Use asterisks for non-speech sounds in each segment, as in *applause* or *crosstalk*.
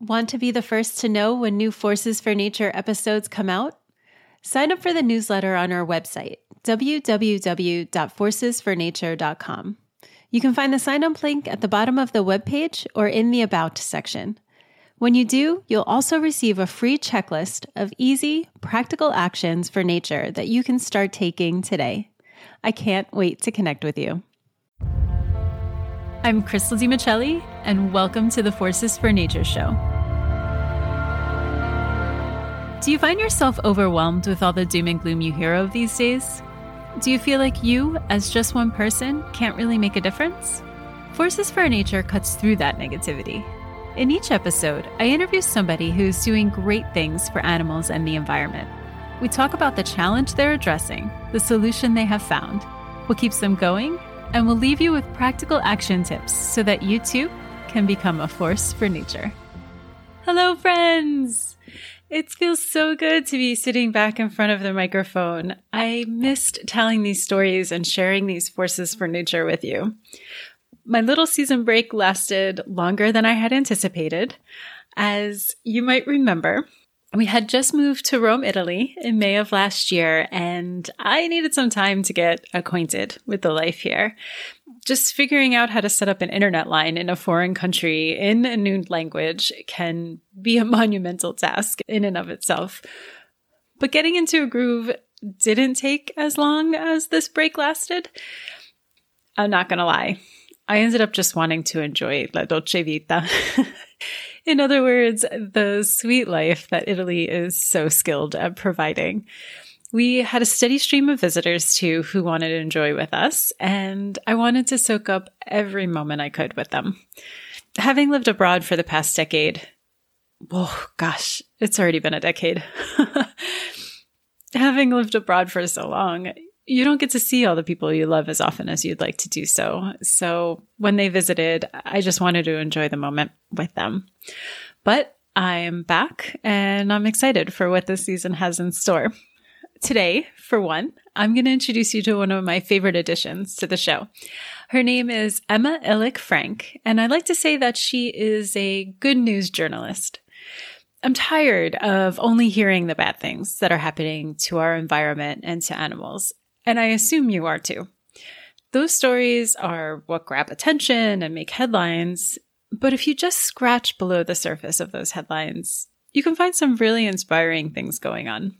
Want to be the first to know when new Forces for Nature episodes come out? Sign up for the newsletter on our website, www.forcesfornature.com. You can find the sign up link at the bottom of the webpage or in the About section. When you do, you'll also receive a free checklist of easy, practical actions for nature that you can start taking today. I can't wait to connect with you. I'm Crystal DiMichelli, and welcome to the Forces for Nature show. Do you find yourself overwhelmed with all the doom and gloom you hear of these days? Do you feel like you, as just one person, can't really make a difference? Forces for Nature cuts through that negativity. In each episode, I interview somebody who's doing great things for animals and the environment. We talk about the challenge they're addressing, the solution they have found, what keeps them going, and we'll leave you with practical action tips so that you too can become a force for nature. Hello, friends! It feels so good to be sitting back in front of the microphone. I missed telling these stories and sharing these forces for nature with you. My little season break lasted longer than I had anticipated. As you might remember, we had just moved to Rome, Italy in May of last year, and I needed some time to get acquainted with the life here. Just figuring out how to set up an internet line in a foreign country in a new language can be a *laughs* monumental task in and of itself. But getting into a groove didn't take as long as this break lasted. I'm not gonna lie. I ended up just wanting to enjoy La Dolce Vita. *laughs* In other words, the sweet life that Italy is so skilled at providing. We had a steady stream of visitors too who wanted to enjoy with us, and I wanted to soak up every moment I could with them. Having lived abroad for the past decade, oh gosh, it's already been a decade. *laughs* Having lived abroad for so long, you don't get to see all the people you love as often as you'd like to do so. So when they visited, I just wanted to enjoy the moment with them. But I'm back and I'm excited for what this season has in store. Today, for one, I'm going to introduce you to one of my favorite additions to the show. Her name is Emma Illick Frank, and I like to say that she is a good news journalist. I'm tired of only hearing the bad things that are happening to our environment and to animals. And I assume you are too. Those stories are what grab attention and make headlines. But if you just scratch below the surface of those headlines, you can find some really inspiring things going on.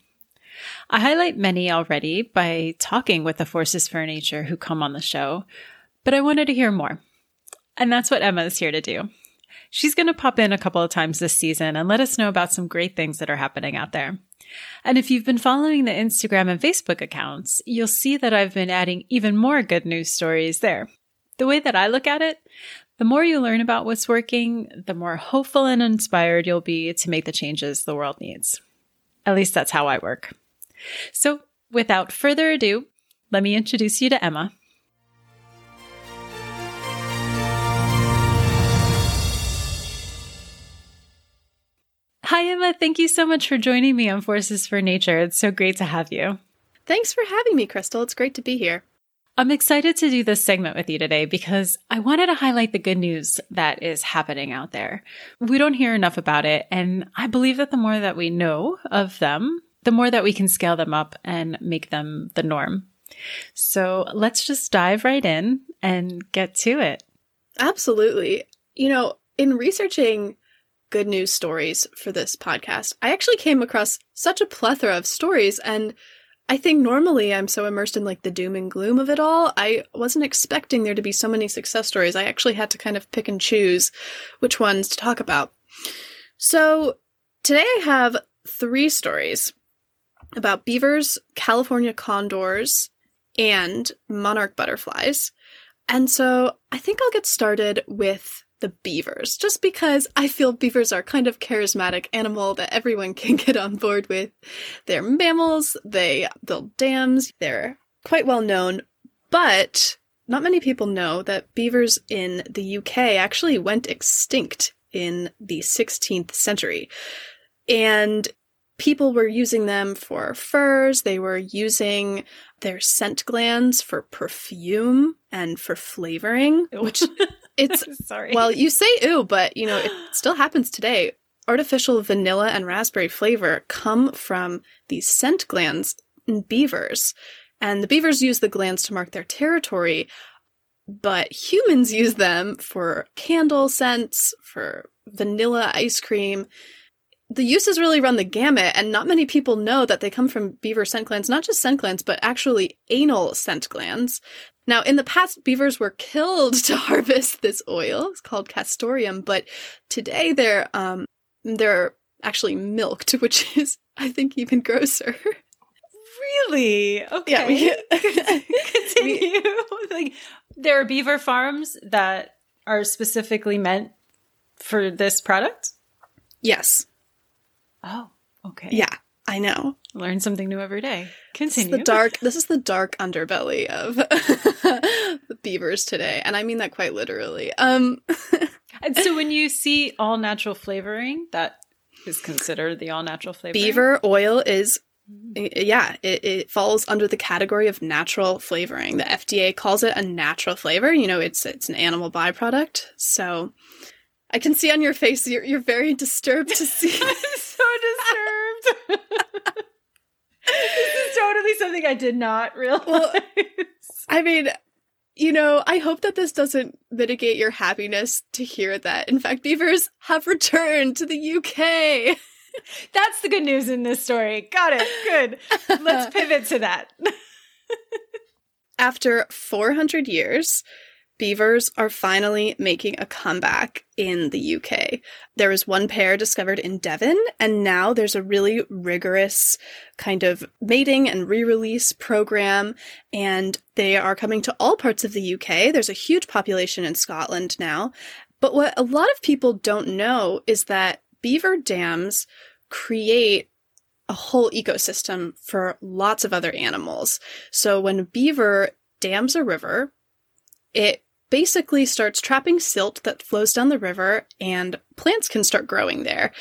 I highlight many already by talking with the Forces for Nature who come on the show, but I wanted to hear more. And that's what Emma is here to do. She's going to pop in a couple of times this season and let us know about some great things that are happening out there. And if you've been following the Instagram and Facebook accounts, you'll see that I've been adding even more good news stories there. The way that I look at it, the more you learn about what's working, the more hopeful and inspired you'll be to make the changes the world needs. At least that's how I work. So, without further ado, let me introduce you to Emma. Hi, Emma. Thank you so much for joining me on Forces for Nature. It's so great to have you. Thanks for having me, Crystal. It's great to be here. I'm excited to do this segment with you today because I wanted to highlight the good news that is happening out there. We don't hear enough about it, and I believe that the more that we know of them, the more that we can scale them up and make them the norm. So let's just dive right in and get to it. Absolutely. You know, in researching good news stories for this podcast. I actually came across such a plethora of stories and I think normally I'm so immersed in like the doom and gloom of it all. I wasn't expecting there to be so many success stories. I actually had to kind of pick and choose which ones to talk about. So today I have three stories about beavers, California condors, and monarch butterflies. And so I think I'll get started with the beavers, just because I feel beavers are kind of charismatic animal that everyone *laughs* can get on board with. They're mammals, they build dams, they're quite well known, but not many people know that beavers in the UK actually went extinct in the 16th century. And people were using them for furs, they were using their scent glands for perfume and for flavoring, which *laughs* it's *laughs* sorry. Well, you say ooh, but you know, it still happens today. artificial vanilla and raspberry flavor come from these scent glands in beavers. And the beavers use the glands to mark their territory, but humans use them for candle scents, for vanilla ice cream. The uses really run the gamut, and not many people know that they come from beaver scent glands, not just scent glands, but actually anal scent glands. Now, in the past, beavers were killed *laughs* to harvest this oil. It's called castoreum, but today they're um, they're actually milked, *laughs* which is, I think, even grosser. Really? Okay. Yeah, we- *laughs* Continue. like there are beaver farms that are specifically meant for this product. Yes. Oh, okay. Yeah, I know. Learn something new every day. This is Continue. the dark. This is the dark underbelly of *laughs* the beavers today, and I mean that quite literally. Um, *laughs* And so when you see all natural flavoring, that is considered the all natural flavoring. beaver oil is, yeah, it, it falls under the category of natural flavoring. The FDA calls it a natural flavor. You know, it's it's an animal byproduct. So, I can see on your face you're you're very disturbed to see. *laughs* I'm so disturbed. this is totally something I did not realize. Well, I mean, you know, I hope that this doesn't mitigate your happiness to hear that, in fact, beavers have returned to the UK. *laughs* That's the good news in this story. Got it. Good. Let's pivot to that. *laughs* After 400 years, beavers are finally making a comeback in the UK. There was one pair discovered in Devon, and now there's a really rigorous kind of mating and re release program, and they are coming to all parts of the UK. There's a huge population in Scotland now. But what a lot of people don't know is that beaver dams create a whole ecosystem for lots of other animals. So when a beaver dams a river, it basically starts trapping silt that flows down the river and plants can start growing there.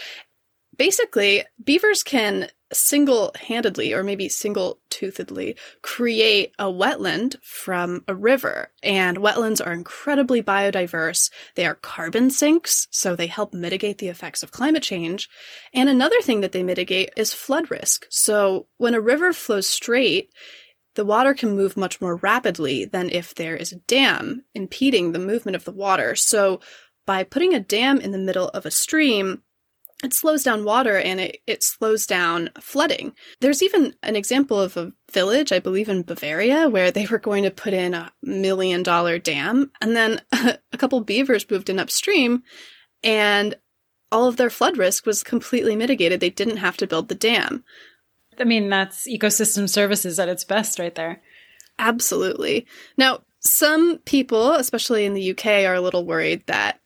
Basically, beavers can single handedly or maybe single toothedly create a wetland from a river. And wetlands are incredibly biodiverse. They are carbon sinks, so they help mitigate the effects of climate change. And another thing that they mitigate is flood risk. So when a river flows straight, the water can move much more rapidly than if there is a dam impeding the movement of the water. So by putting a dam in the middle of a stream, it slows down water and it, it slows down flooding. There's even an example of a village, I believe in Bavaria, where they were going to put in a million dollar dam, and then *laughs* a couple beavers moved in upstream, and all of their flood risk was completely mitigated. They didn't have to build the dam. I mean, that's ecosystem services at its best right there. Absolutely. Now, some people, especially in the UK, are a little worried that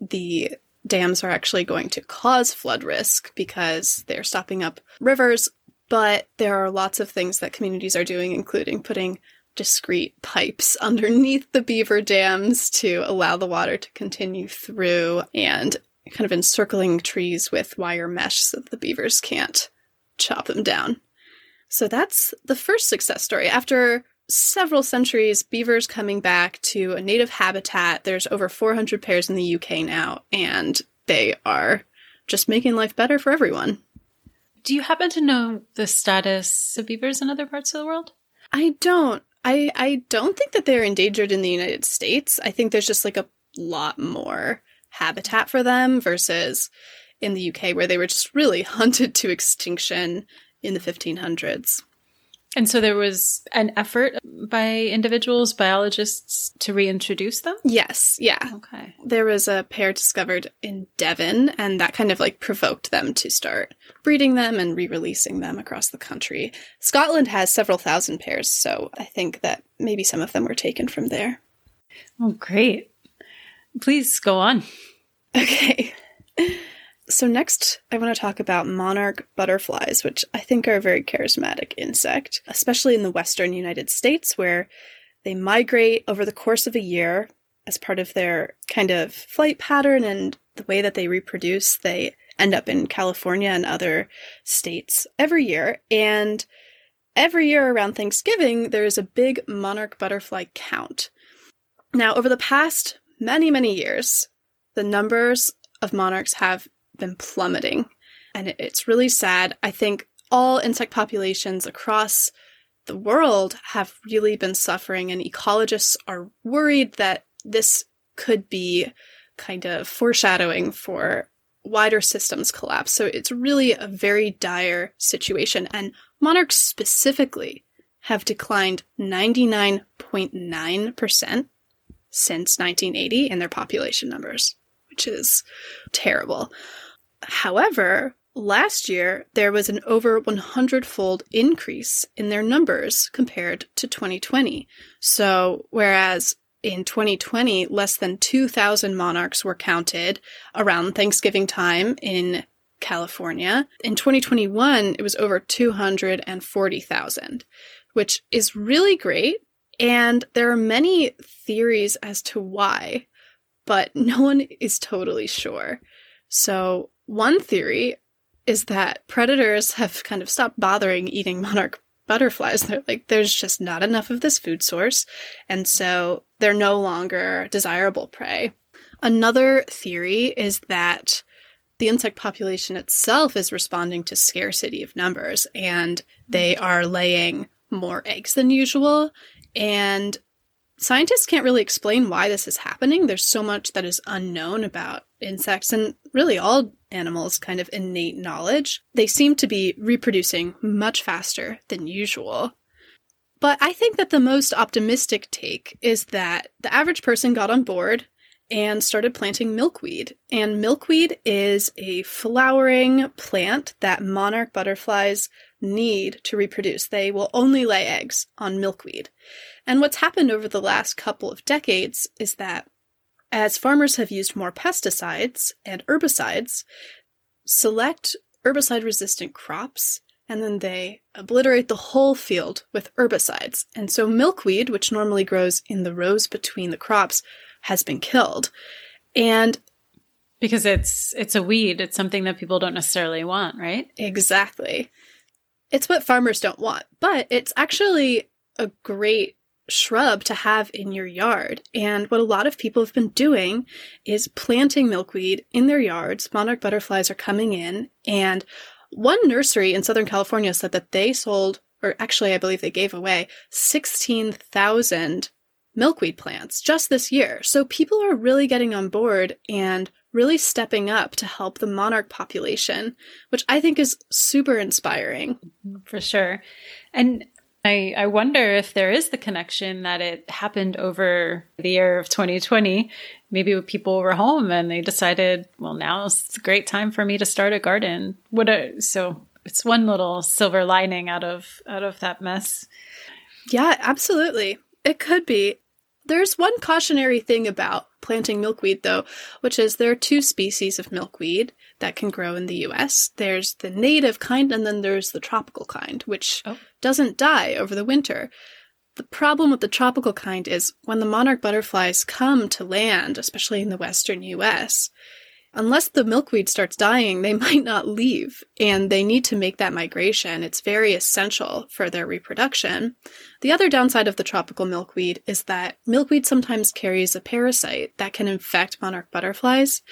the dams are actually going to cause flood risk because they're stopping up rivers. But there are lots of things that communities are doing, including putting discrete pipes *laughs* underneath the beaver dams to allow the water to continue through and kind of encircling trees with wire mesh so that the beavers can't chop them down. So that's the first success story. After several centuries, beavers coming back to a native habitat, there's over 400 pairs in the UK now, and they are just making life better for everyone. Do you happen to know the status of beavers in other parts of the world? I don't. I, I don't think that they're endangered in the United States. I think there's just like a lot more habitat for them versus in the UK where they were just really *laughs* hunted to extinction in the 1500s. And so there was an effort by individuals, biologists, to reintroduce them? Yes, yeah. Okay. There was a pair discovered in Devon, and that kind of like provoked them to start breeding them and re releasing them across the country. Scotland has several thousand pairs, so I think that maybe some of them were taken from there. Oh, great. Please go on. *laughs* Okay. So, next, I want to talk about monarch butterflies, which I think are a very charismatic insect, especially in the western United States, where they migrate over the course of a year as part of their kind of flight pattern and the way that they reproduce. They end up in California and other states every year. And every year around Thanksgiving, there is a big monarch butterfly count. Now, over the past many, many years, the numbers of monarchs have been plummeting. And it's really sad. I think all insect populations across the world have really been suffering, and ecologists are worried that this could be kind of foreshadowing for wider systems collapse. So it's really a very dire situation. And monarchs specifically have declined 99.9% since 1980 in their population numbers, which is terrible. However, last year there was an over 100 fold increase in their numbers compared to 2020. So, whereas in 2020, less than 2,000 monarchs were counted around Thanksgiving time in California. In 2021, it was over 240,000, which is really great. And there are many theories as to why, but no one is totally sure. So, one theory is that predators have kind of stopped bothering eating monarch butterflies. They're like, there's just not enough of this food source. And so they're no longer desirable prey. Another theory is that the insect population itself is responding to scarcity of numbers and they mm. are laying more eggs than usual. And scientists can't really explain why this is happening. There's so much that is unknown about insects and really all animals' kind of innate knowledge. They seem to be reproducing much faster than usual. But I think that the most optimistic take is that the average person got on board and started planting milkweed. And milkweed is a flowering plant that monarch butterflies need to reproduce. They will only lay eggs on milkweed. And what's happened over the last couple of decades is that as farmers have used more pesticides and herbicides, select herbicide resistant crops, and then they obliterate the whole field with herbicides. And so milkweed, which normally grows in the rows between the crops, has been killed. And because it's it's a weed, it's something that people don't necessarily want, right? Exactly. It's what farmers don't want, but it's actually a great shrub to have in your yard. And what a lot of people have been doing is planting milkweed in their yards. Monarch butterflies are coming in. And one nursery in Southern California said that they sold, or actually, I believe they gave away 16,000 milkweed plants just this year. So people are really getting on board and really stepping up to help the monarch population, which I think is super inspiring. Mm-hmm. For sure. And I, I wonder if there is the connection that it happened over the year of 2020. Maybe people were home and they decided, well, now it's a great time for me to start a garden. What a, so it's one little silver lining out of out of that mess. Yeah, absolutely. It could be. There's one cautionary thing about planting milkweed, though, which is there are two species of milkweed that can grow in the US. There's the native kind, and then there's the tropical kind, which oh. doesn't die over the winter. The problem with the tropical kind is when the monarch butterflies come to land, especially in the western US, unless the milkweed starts dying, they *laughs* might not leave, and they need to make that migration. It's very essential for their reproduction. The other downside of the tropical milkweed is that milkweed sometimes carries a parasite that can infect monarch butterflies,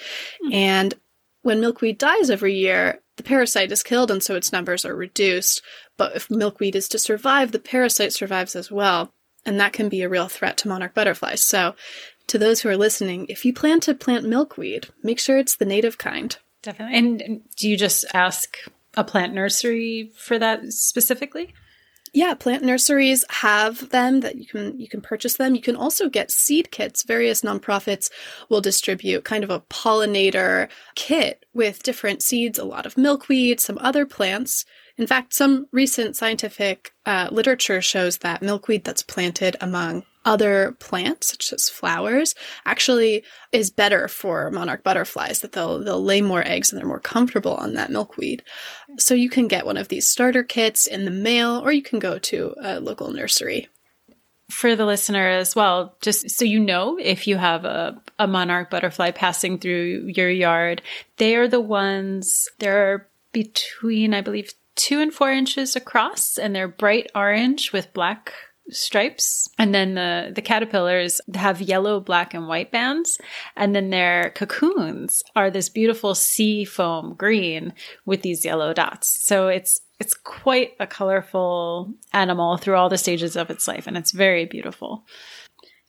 mm. and when milkweed dies every year, the parasite is killed, and so its numbers are reduced. But if milkweed is to survive, the parasite survives as well, and that can be a real threat to monarch butterflies. So to those who are listening, if you plan to plant milkweed, make sure it's the native kind. Definitely. And do you just ask a plant nursery for that specifically? Yeah, plant nurseries have them that you can you can purchase them. You can also get seed kits. Various nonprofits will distribute kind of a pollinator kit with different seeds, a lot of milkweed, some other plants in fact, some recent scientific uh, literature shows that milkweed that's planted among other plants, such as flowers, actually is better for monarch butterflies. That they'll they'll lay more eggs and they're more comfortable on that milkweed. So you can get one of these starter kits in the mail, or you can go to a local nursery. For the listener as well, just so you know, if you have a, a monarch butterfly passing through your yard, they are the ones. they're between, I believe, two and four inches across, and they're bright orange with black stripes and then the the caterpillars have yellow black and white bands and then their cocoons are this beautiful sea foam green with these yellow dots. So it's it's quite a colorful animal through all the stages of its life and it's very beautiful.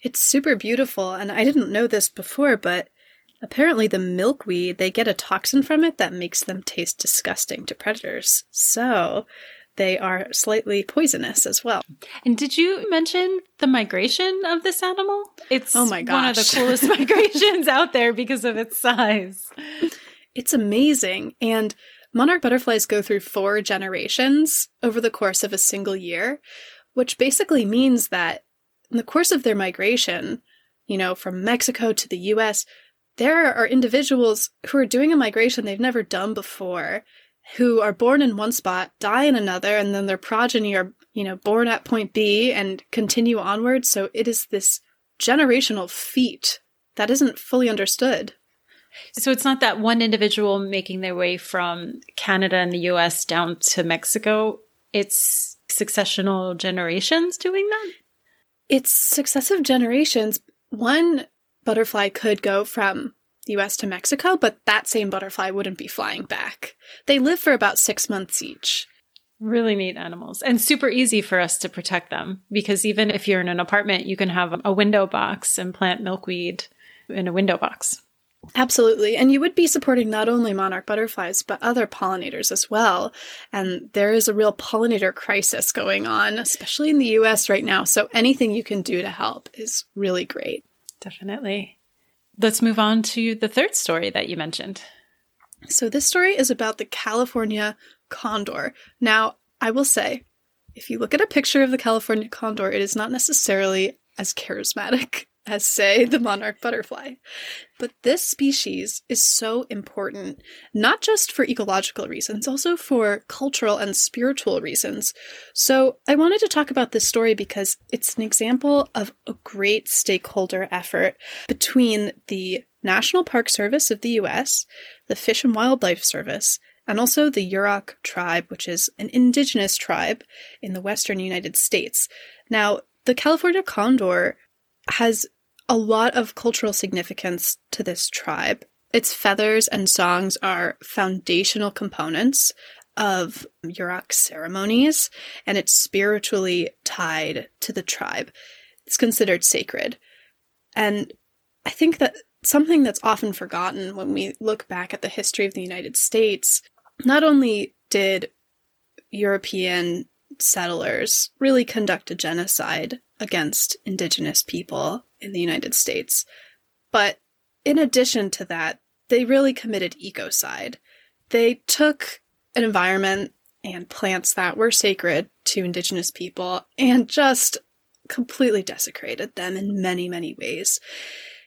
It's super beautiful and i didn't know this before but apparently the milkweed they get a toxin from it that makes them taste disgusting to predators. So they are slightly poisonous as well. And did you mention the migration of this animal? It's oh my gosh. one of the *laughs* coolest migrations out there because of its size. It's amazing. And monarch butterflies go through four generations over the course of a single year, which basically means that in the course of their migration, you know, from Mexico to the US, there are individuals who are doing a migration they've never done before who are born in one spot, die in another, and then their progeny are, you know, born at point B and continue onward. So it is this generational feat that isn't fully understood. So it's not that one individual making their way from Canada and the US down to Mexico. It's successional generations doing that? It's successive generations. One butterfly could go from the US to Mexico, but that same butterfly wouldn't be flying back. They live for about six months each. Really neat animals and super easy for us to protect them because even if you're in an apartment, you can have a window box and plant milkweed in a window box. Absolutely. And you would be supporting not only monarch butterflies, but other pollinators as well. And there is a real pollinator crisis going on, especially in the US right now. So anything you can do to help is really great. Definitely. Let's move on to the third story that you mentioned. So, this story is about the California condor. Now, I will say, if you look at a picture of the California condor, it is not necessarily as charismatic as, say, the monarch butterfly. But this species is so important, not just for ecological reasons, also for cultural and spiritual reasons. So I wanted to talk about this story because it's an example of a great stakeholder effort between the National Park Service of the US, the Fish and Wildlife Service, and also the Yurok tribe, which is an indigenous tribe in the western United States. Now, the California condor has a lot of cultural significance to this tribe. Its feathers and songs are foundational components of Yurok ceremonies, and it's spiritually tied to the tribe. It's considered sacred. And I think that something that's often forgotten when we look back at the history of the United States, not only did European settlers really conduct a genocide against indigenous people in the United States. But in addition to that, they really committed ecocide. They took an environment and plants that were sacred to indigenous people and just completely desecrated them in many, many ways.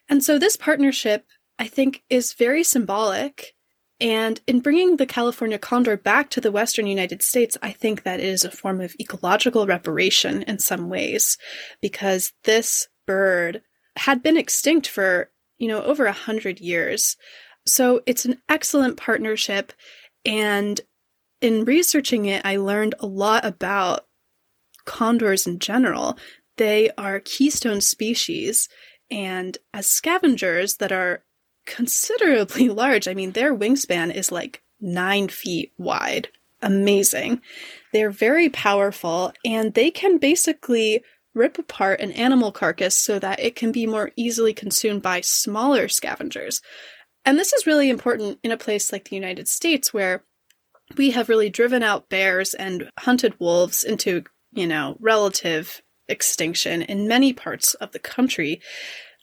And so this partnership, I think, is very symbolic. And in bringing the California condor back to the Western United States, I think that it is a form of ecological reparation in some ways, because this bird had been extinct for, you know, over a hundred years. So it's an excellent partnership. And in researching it, I learned a lot about condors in general. They are keystone species. And as scavengers that are considerably *laughs* large, I mean, their wingspan is like nine feet wide. Amazing. They're very powerful and they can basically rip apart an animal carcass so that it can be more easily consumed by smaller scavengers. And this is really important in a place like the United States where we have really driven out bears and hunted wolves into, you know, relative extinction in many parts of the country.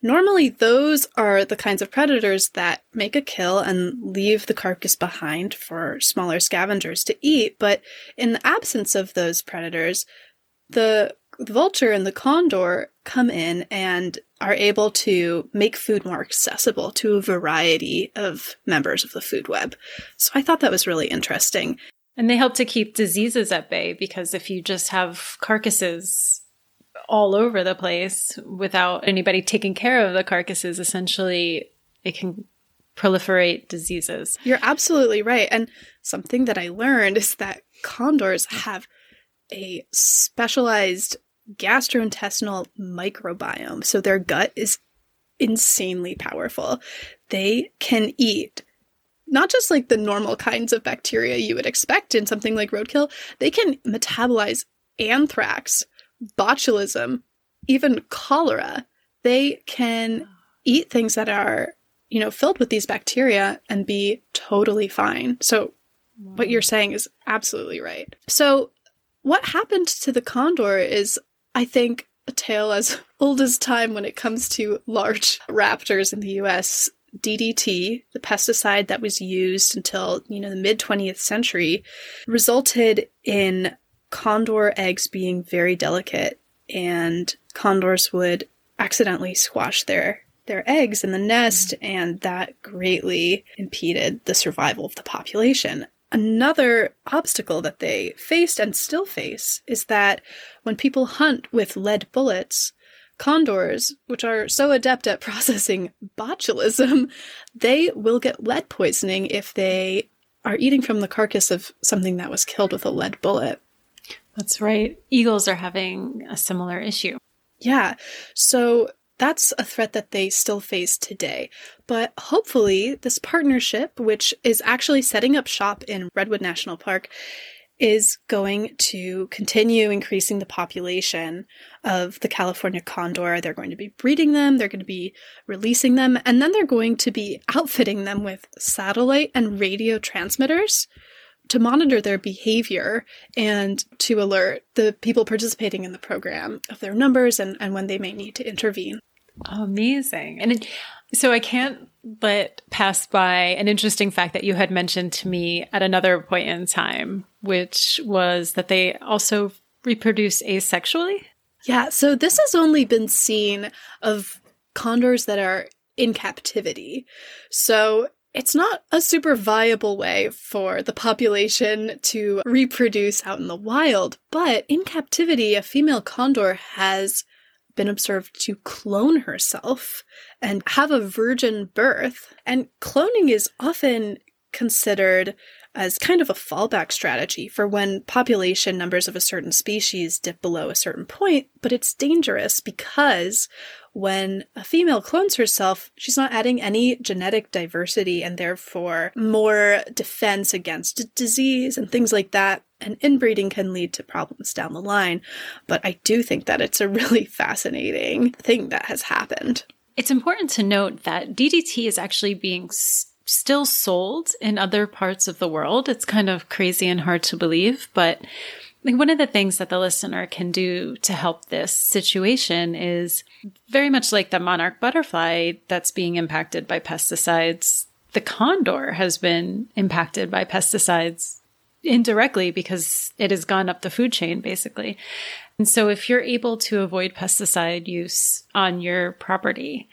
Normally, those are the kinds of predators that make a kill and leave the carcass behind for smaller scavengers to eat. But in the absence of those predators, the the vulture and the condor come in and are able to make food more accessible to a variety of members of the food web. So I thought that was really interesting. And they help to keep diseases at bay because if you just have carcasses all over the place without anybody taking care of the carcasses, essentially it can proliferate diseases. You're absolutely right. And something that I learned is that condors have a specialized gastrointestinal microbiome. So their gut is insanely powerful. They can eat not just like the normal kinds of bacteria you would expect in something like roadkill, they can metabolize anthrax, botulism, even cholera. They can eat things that are, you know, filled with these bacteria and be totally fine. So what you're saying is absolutely right. So what happened to the condor is, I think, a tale as *laughs* old as time when it comes to large raptors in the US. DDT, the pesticide that was used until, you know, the mid 20th century, resulted in condor eggs being very delicate and condors would accidentally squash their their eggs in the nest mm-hmm. and that greatly impeded the survival of the population. Another obstacle that they faced and still face is that when people hunt with lead bullets, condors, which are so adept at *laughs* processing botulism, they will get lead poisoning if they are eating from the carcass of something that was killed with a lead bullet. That's right. Eagles are having a similar issue. Yeah. So that's a threat that they still face today. But hopefully, this partnership, which is actually setting up shop in Redwood National Park, is going to continue increasing the population of the California condor. They're going to be breeding them, they're going to be releasing them, and then they're going to be outfitting them with satellite and radio transmitters to monitor their behavior and to alert the people participating in the program of their numbers and, and when they may need to intervene. Amazing. And it, so I can't but pass by an interesting fact that you had mentioned to me at another point in time, which was that they also reproduce asexually. Yeah, so this has only been seen of condors that are in captivity. So it's not a super viable way for the population to reproduce out in the wild, but in captivity, a female condor has been observed to clone herself and have a virgin birth. And cloning is often considered as kind of a fallback strategy for when population numbers of a certain species dip below a certain point, but it's dangerous because when a female clones herself, she's not adding any genetic diversity and therefore more defense against disease and things like that. And inbreeding can lead to problems down the line. But I do think that it's a really *laughs* fascinating thing that has happened. It's important to note that DDT is actually being still sold in other parts of the world. It's kind of crazy and hard to believe, but like one of the things that the listener can do to help this situation is very much like the monarch butterfly that's being impacted by pesticides. The condor has been impacted by pesticides indirectly because it has gone up the food chain, basically. And so if you're able to avoid pesticide use on your property,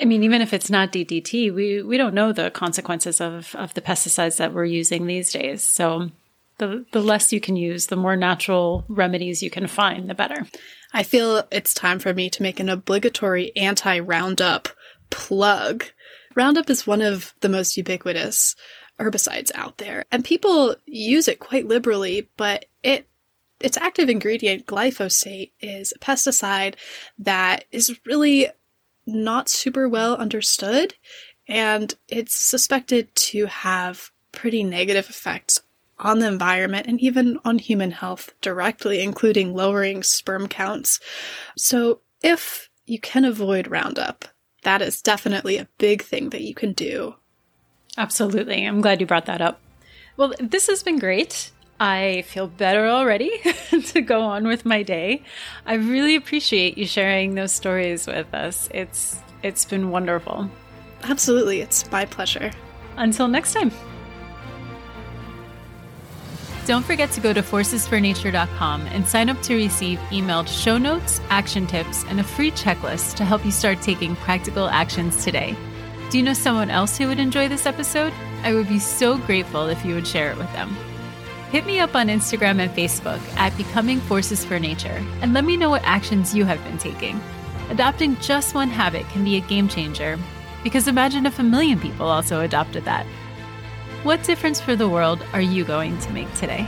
I mean, even if it's not DDT, we, we don't know the consequences of, of the pesticides that we're using these days. So the, the less you can use, the more natural remedies you can find, the better. I feel it's time for me to make an obligatory anti Roundup plug. Roundup is one of the most ubiquitous herbicides out there, and people use it quite liberally, but it its active ingredient, glyphosate, is a pesticide that is really not super well understood, and it's suspected to have pretty negative effects on the environment and even on human health directly, including lowering sperm counts. So, if you can avoid Roundup, that is definitely a big thing that you can do. Absolutely. I'm glad you brought that up. Well, this has been great. I feel better already *laughs* to go on with my day. I really appreciate you sharing those stories with us. It's it's been wonderful. Absolutely, it's my pleasure. Until next time. Don't forget to go to forcesfornature.com and sign up to receive emailed show notes, action tips, and a free checklist to help you start taking practical actions today. Do you know someone else who would enjoy this episode? I would be so grateful if you would share it with them. Hit me up on Instagram and Facebook at Becoming Forces for Nature and let me know what actions you have been taking. Adopting just one habit can be a game changer because imagine if a million people also adopted that. What difference for the world are you going to make today?